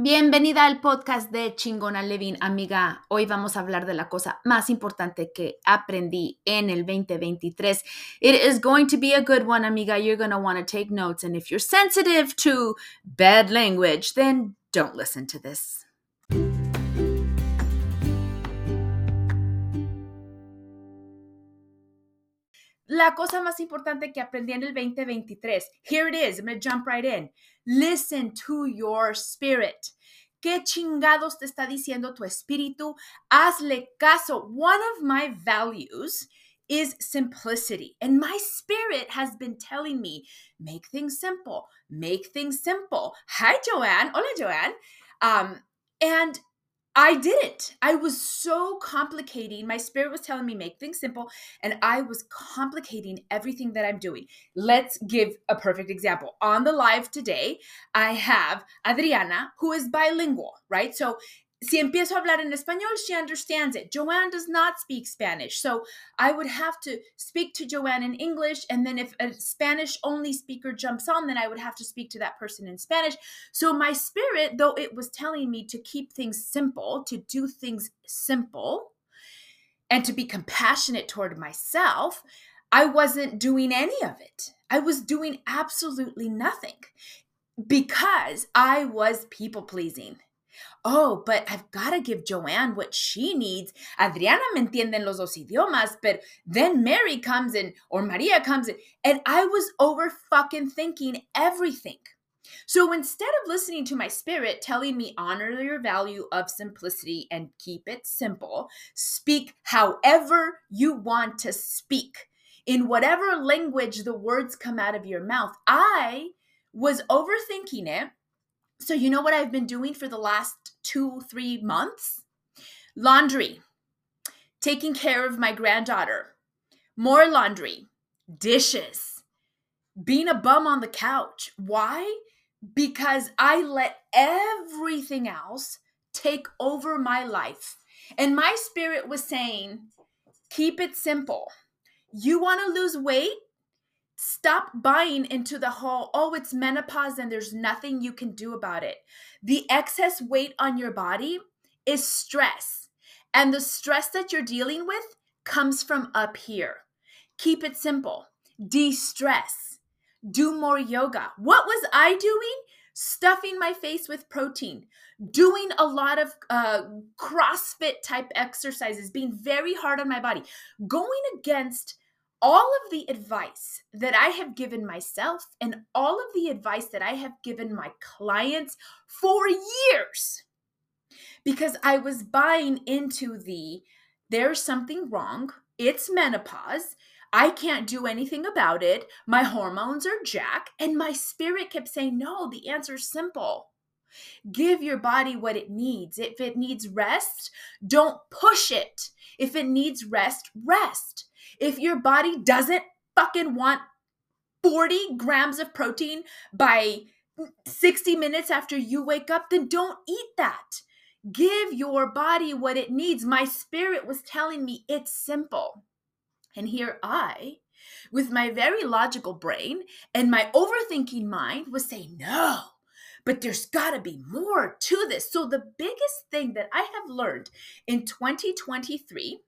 Bienvenida al podcast de Chingona Levin, amiga. Hoy vamos a hablar de la cosa más importante que aprendí en el 2023. It is going to be a good one, amiga. You're going to want to take notes. And if you're sensitive to bad language, then don't listen to this. La cosa más importante que aprendí en el 2023. Here it is. I'm going to jump right in. Listen to your spirit. ¿Qué chingados te está diciendo tu espíritu? Hazle caso. One of my values is simplicity. And my spirit has been telling me, make things simple, make things simple. Hi, Joanne. Hola, Joanne. Um, and I didn't. I was so complicating. My spirit was telling me make things simple, and I was complicating everything that I'm doing. Let's give a perfect example. On the live today, I have Adriana, who is bilingual, right? So si empiezo a hablar en español, she understands it. Joanne does not speak Spanish. So I would have to speak to Joanne in English. And then if a Spanish only speaker jumps on, then I would have to speak to that person in Spanish. So my spirit, though it was telling me to keep things simple, to do things simple, and to be compassionate toward myself, I wasn't doing any of it. I was doing absolutely nothing because I was people pleasing oh, but I've got to give Joanne what she needs. Adriana me entiende en los dos idiomas, but then Mary comes in or Maria comes in, and I was over fucking thinking everything. So instead of listening to my spirit telling me honor your value of simplicity and keep it simple, speak however you want to speak in whatever language the words come out of your mouth. I was overthinking it so, you know what I've been doing for the last two, three months? Laundry, taking care of my granddaughter, more laundry, dishes, being a bum on the couch. Why? Because I let everything else take over my life. And my spirit was saying, keep it simple. You want to lose weight? Stop buying into the whole, oh, it's menopause and there's nothing you can do about it. The excess weight on your body is stress. And the stress that you're dealing with comes from up here. Keep it simple. De stress. Do more yoga. What was I doing? Stuffing my face with protein, doing a lot of uh, CrossFit type exercises, being very hard on my body, going against all of the advice that I have given myself and all of the advice that I have given my clients for years because I was buying into the there's something wrong, it's menopause. I can't do anything about it. My hormones are jack. And my spirit kept saying, No, the answer's simple. Give your body what it needs. If it needs rest, don't push it. If it needs rest, rest. If your body doesn't fucking want 40 grams of protein by 60 minutes after you wake up, then don't eat that. Give your body what it needs. My spirit was telling me it's simple. And here I, with my very logical brain and my overthinking mind, was saying, no, but there's got to be more to this. So, the biggest thing that I have learned in 2023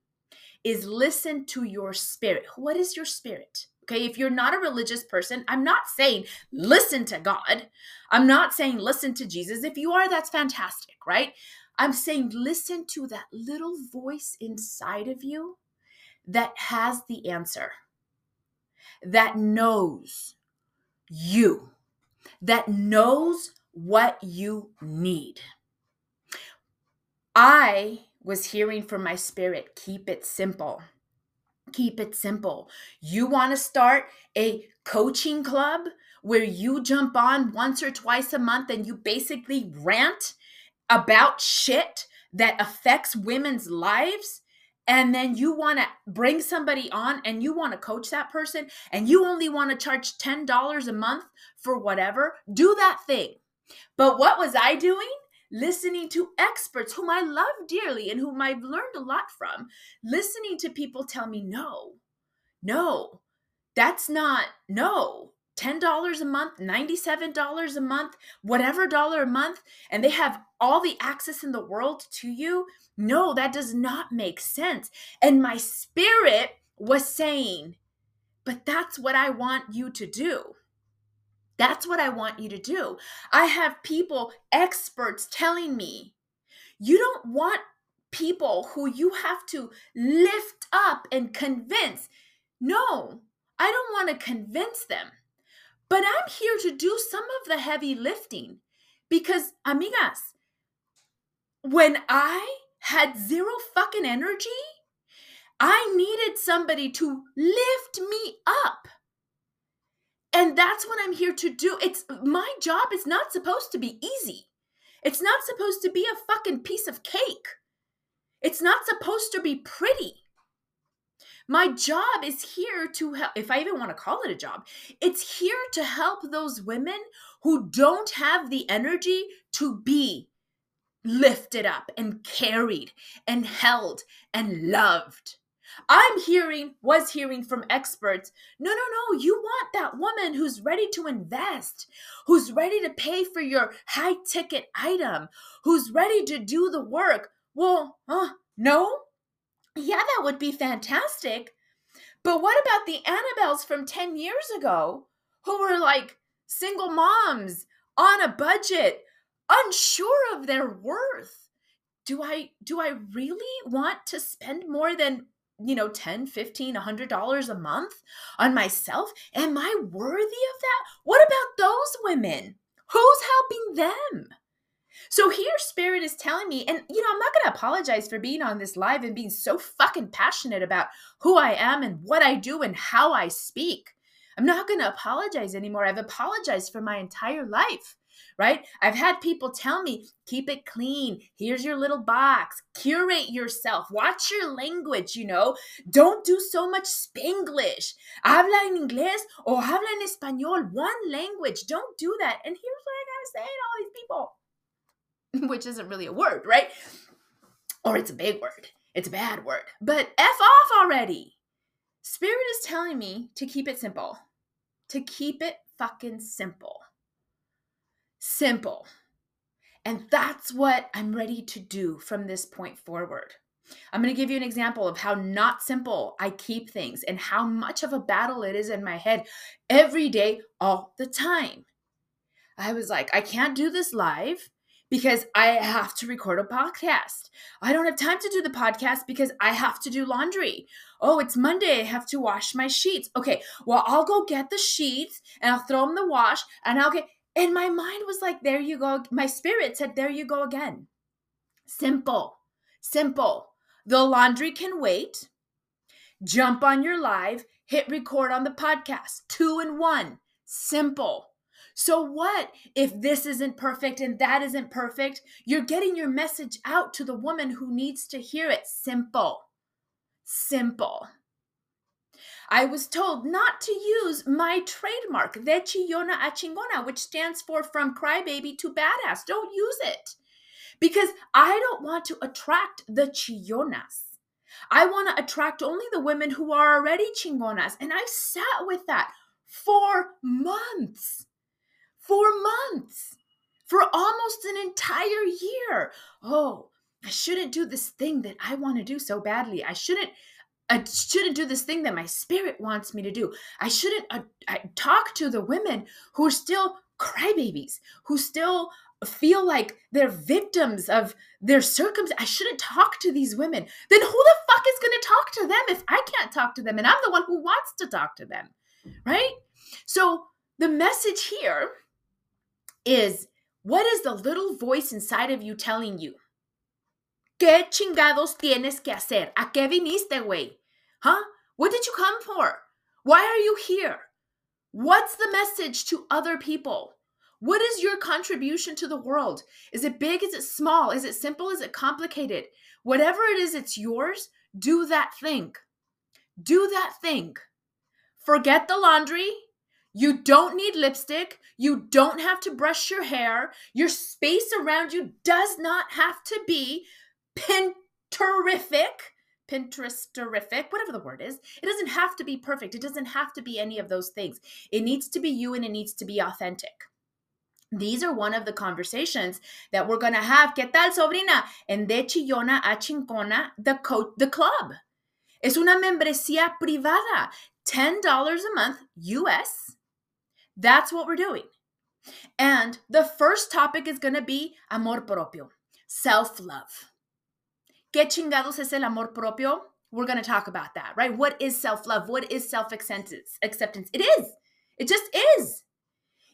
is listen to your spirit. What is your spirit? Okay, if you're not a religious person, I'm not saying listen to God. I'm not saying listen to Jesus. If you are, that's fantastic, right? I'm saying listen to that little voice inside of you that has the answer, that knows you, that knows what you need. I was hearing from my spirit keep it simple. Keep it simple. You want to start a coaching club where you jump on once or twice a month and you basically rant about shit that affects women's lives? and then you want to bring somebody on and you want to coach that person and you only want to charge $10 a month for whatever, do that thing. But what was I doing? Listening to experts whom I love dearly and whom I've learned a lot from, listening to people tell me, no, no, that's not, no, $10 a month, $97 a month, whatever dollar a month, and they have all the access in the world to you. No, that does not make sense. And my spirit was saying, but that's what I want you to do. That's what I want you to do. I have people, experts telling me, you don't want people who you have to lift up and convince. No, I don't want to convince them. But I'm here to do some of the heavy lifting because, amigas, when I had zero fucking energy, I needed somebody to lift me up. And that's what I'm here to do. It's my job is not supposed to be easy. It's not supposed to be a fucking piece of cake. It's not supposed to be pretty. My job is here to help, if I even want to call it a job, it's here to help those women who don't have the energy to be lifted up and carried and held and loved. I'm hearing, was hearing from experts no, no, no, you want that woman who's ready to invest, who's ready to pay for your high ticket item, who's ready to do the work. Well, uh, no? Yeah, that would be fantastic. But what about the Annabelles from 10 years ago who were like single moms on a budget, unsure of their worth? Do I do I really want to spend more than you know 10 15 100 dollars a month on myself? Am i worthy of that? What about those women? Who's helping them? So here spirit is telling me and you know i'm not going to apologize for being on this live and being so fucking passionate about who i am and what i do and how i speak. I'm not going to apologize anymore. I've apologized for my entire life right? I've had people tell me, keep it clean. Here's your little box. Curate yourself. Watch your language, you know. Don't do so much Spanglish. Habla en inglés o habla en español. One language. Don't do that. And here's what I gotta say to all these people, which isn't really a word, right? Or it's a big word. It's a bad word. But F off already. Spirit is telling me to keep it simple. To keep it fucking simple simple. And that's what I'm ready to do from this point forward. I'm going to give you an example of how not simple I keep things and how much of a battle it is in my head every day, all the time. I was like, I can't do this live because I have to record a podcast. I don't have time to do the podcast because I have to do laundry. Oh, it's Monday. I have to wash my sheets. Okay, well, I'll go get the sheets and I'll throw them in the wash and I'll get and my mind was like, there you go. My spirit said, there you go again. Simple, simple. The laundry can wait. Jump on your live, hit record on the podcast. Two and one. Simple. So, what if this isn't perfect and that isn't perfect? You're getting your message out to the woman who needs to hear it. Simple. Simple. I was told not to use my trademark, de chillona a chingona, which stands for from crybaby to badass. Don't use it because I don't want to attract the chillonas. I want to attract only the women who are already chingonas. And I sat with that for months. For months. For almost an entire year. Oh, I shouldn't do this thing that I want to do so badly. I shouldn't I shouldn't do this thing that my spirit wants me to do. I shouldn't uh, I talk to the women who are still crybabies, who still feel like they're victims of their circumstance. I shouldn't talk to these women. Then who the fuck is going to talk to them if I can't talk to them and I'm the one who wants to talk to them? Right? So the message here is what is the little voice inside of you telling you? ¿Qué chingados tienes que hacer? ¿A qué viniste, güey? Huh? What did you come for? Why are you here? What's the message to other people? What is your contribution to the world? Is it big? Is it small? Is it simple? Is it complicated? Whatever it is, it's yours. Do that thing. Do that thing. Forget the laundry. You don't need lipstick. You don't have to brush your hair. Your space around you does not have to be pin terrific Pinterest terrific, whatever the word is. It doesn't have to be perfect. It doesn't have to be any of those things. It needs to be you and it needs to be authentic. These are one of the conversations that we're going to have. ¿Qué tal, sobrina? En De Chillona a Chingona, the, co- the club. Es una membresía privada. $10 a month US. That's what we're doing. And the first topic is going to be amor propio, self love. ¿Qué chingados es el amor propio? We're going to talk about that, right? What is self love? What is self acceptance? It is. It just is.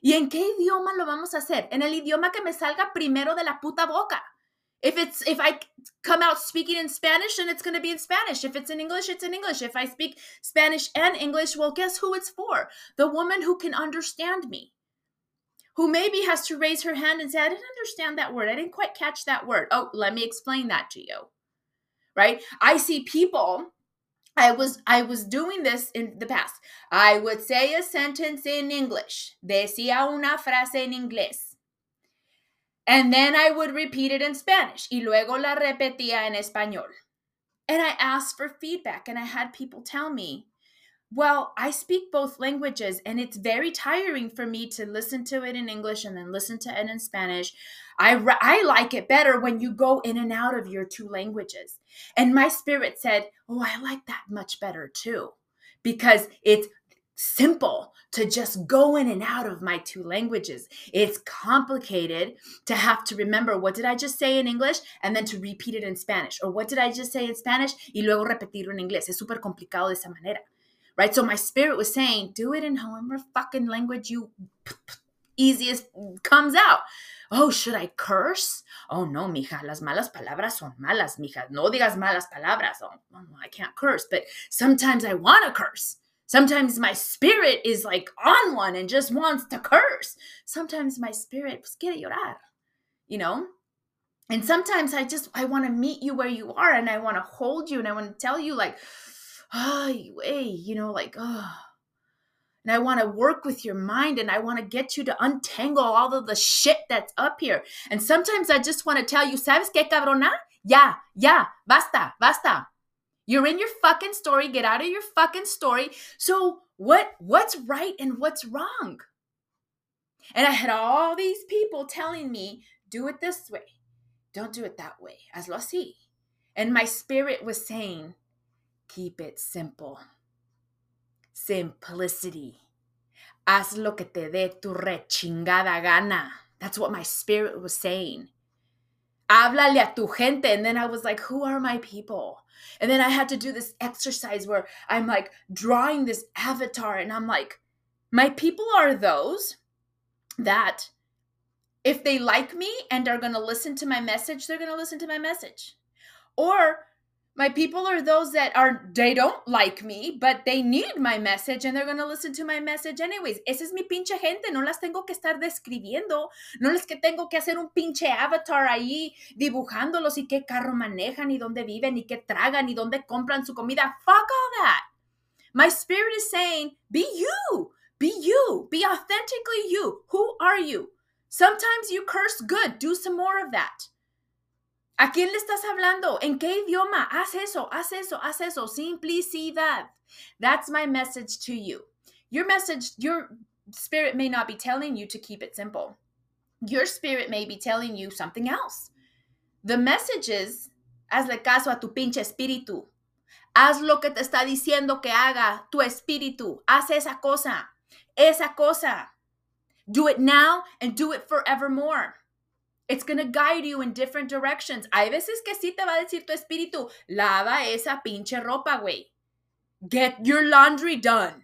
¿Y en qué idioma lo vamos a hacer? En el idioma que me salga primero de la puta boca. If it's if I come out speaking in Spanish, then it's going to be in Spanish. If it's in English, it's in English. If I speak Spanish and English, well, guess who it's for? The woman who can understand me. Who maybe has to raise her hand and say, I didn't understand that word. I didn't quite catch that word. Oh, let me explain that to you. Right? I see people I was I was doing this in the past. I would say a sentence in English. Decía una frase en inglés. And then I would repeat it in Spanish. Y luego la repetía en español. And I asked for feedback and I had people tell me, well, I speak both languages and it's very tiring for me to listen to it in English and then listen to it in Spanish. I, I like it better when you go in and out of your two languages. And my spirit said, Oh, I like that much better too, because it's simple to just go in and out of my two languages. It's complicated to have to remember what did I just say in English and then to repeat it in Spanish, or what did I just say in Spanish y luego repetirlo en inglés. Es súper complicado de esa manera. Right? So my spirit was saying, do it in however fucking language you easiest comes out. Oh, should I curse? Oh, no, mija, las malas palabras son malas, mija. No digas malas palabras. Oh, I can't curse. But sometimes I want to curse. Sometimes my spirit is like on one and just wants to curse. Sometimes my spirit pues, quiere llorar, you know? And sometimes I just, I want to meet you where you are and I want to hold you and I want to tell you like, oh, hey, you know, like, oh, and I want to work with your mind and I want to get you to untangle all of the shit that's up here. And sometimes I just want to tell you, ¿sabes qué, cabrona? Ya, ya, basta, basta. You're in your fucking story. Get out of your fucking story. So what what's right and what's wrong? And I had all these people telling me, do it this way. Don't do it that way. Hazlo así. And my spirit was saying, keep it simple simplicity. Haz lo que te dé tu rechingada gana. That's what my spirit was saying. Háblale a tu gente. And then I was like, who are my people? And then I had to do this exercise where I'm like drawing this avatar and I'm like, my people are those that if they like me and are going to listen to my message, they're going to listen to my message. Or my people are those that are they don't like me, but they need my message and they're going to listen to my message anyways. Esa es mi pinche gente, no las tengo que estar describiendo, no les que tengo que hacer un pinche avatar ahí dibujándolos y qué carro manejan y dónde viven y qué tragan y dónde compran su comida. Fuck all that. My spirit is saying, be you. Be you. Be authentically you. Who are you? Sometimes you curse good. Do some more of that. ¿A quién le estás hablando? ¿En qué idioma? Haz eso, haz eso, haz eso. Simplicidad. That's my message to you. Your message, your spirit may not be telling you to keep it simple. Your spirit may be telling you something else. The message is, hazle caso a tu pinche espíritu. Haz lo que te está diciendo que haga tu espíritu. Haz esa cosa. Esa cosa. Do it now and do it forevermore. It's going to guide you in different directions. Hay veces que sí te va a decir tu espíritu, lava esa pinche ropa, güey. Get your laundry done.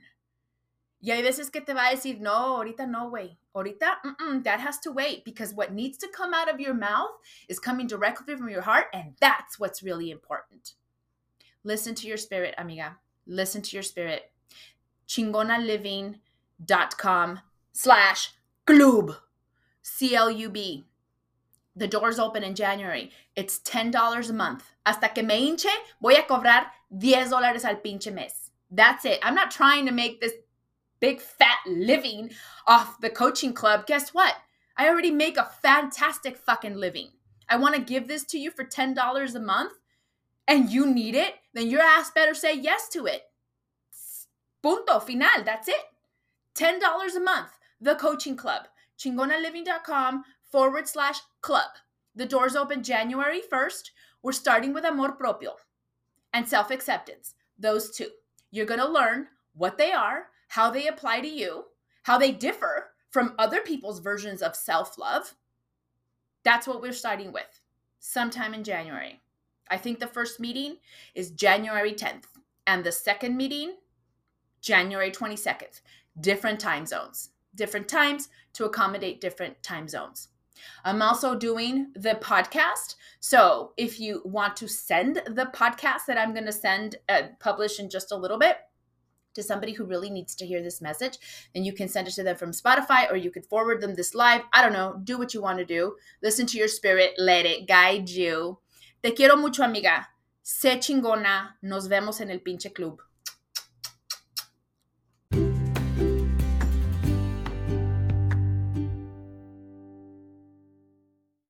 Y hay veces que te va a decir, no, ahorita no, güey. Ahorita, mm -mm, that has to wait because what needs to come out of your mouth is coming directly from your heart, and that's what's really important. Listen to your spirit, amiga. Listen to your spirit. Chingonaliving.com slash club. C L U B. The doors open in January. It's $10 a month. Hasta que me hinche, voy a cobrar 10 dólares al pinche mes. That's it. I'm not trying to make this big fat living off the coaching club. Guess what? I already make a fantastic fucking living. I want to give this to you for $10 a month. and you need it, then your ass better say yes to it. Punto final. That's it. $10 a month. The coaching club. Chingonaliving.com forward slash club. The doors open January 1st. We're starting with amor propio and self acceptance. Those two. You're going to learn what they are, how they apply to you, how they differ from other people's versions of self love. That's what we're starting with sometime in January. I think the first meeting is January 10th, and the second meeting, January 22nd. Different time zones, different times to accommodate different time zones. I'm also doing the podcast. So if you want to send the podcast that I'm going to send, uh, publish in just a little bit, to somebody who really needs to hear this message, then you can send it to them from Spotify or you could forward them this live. I don't know. Do what you want to do. Listen to your spirit. Let it guide you. Te quiero mucho, amiga. Sé chingona. Nos vemos en el pinche club.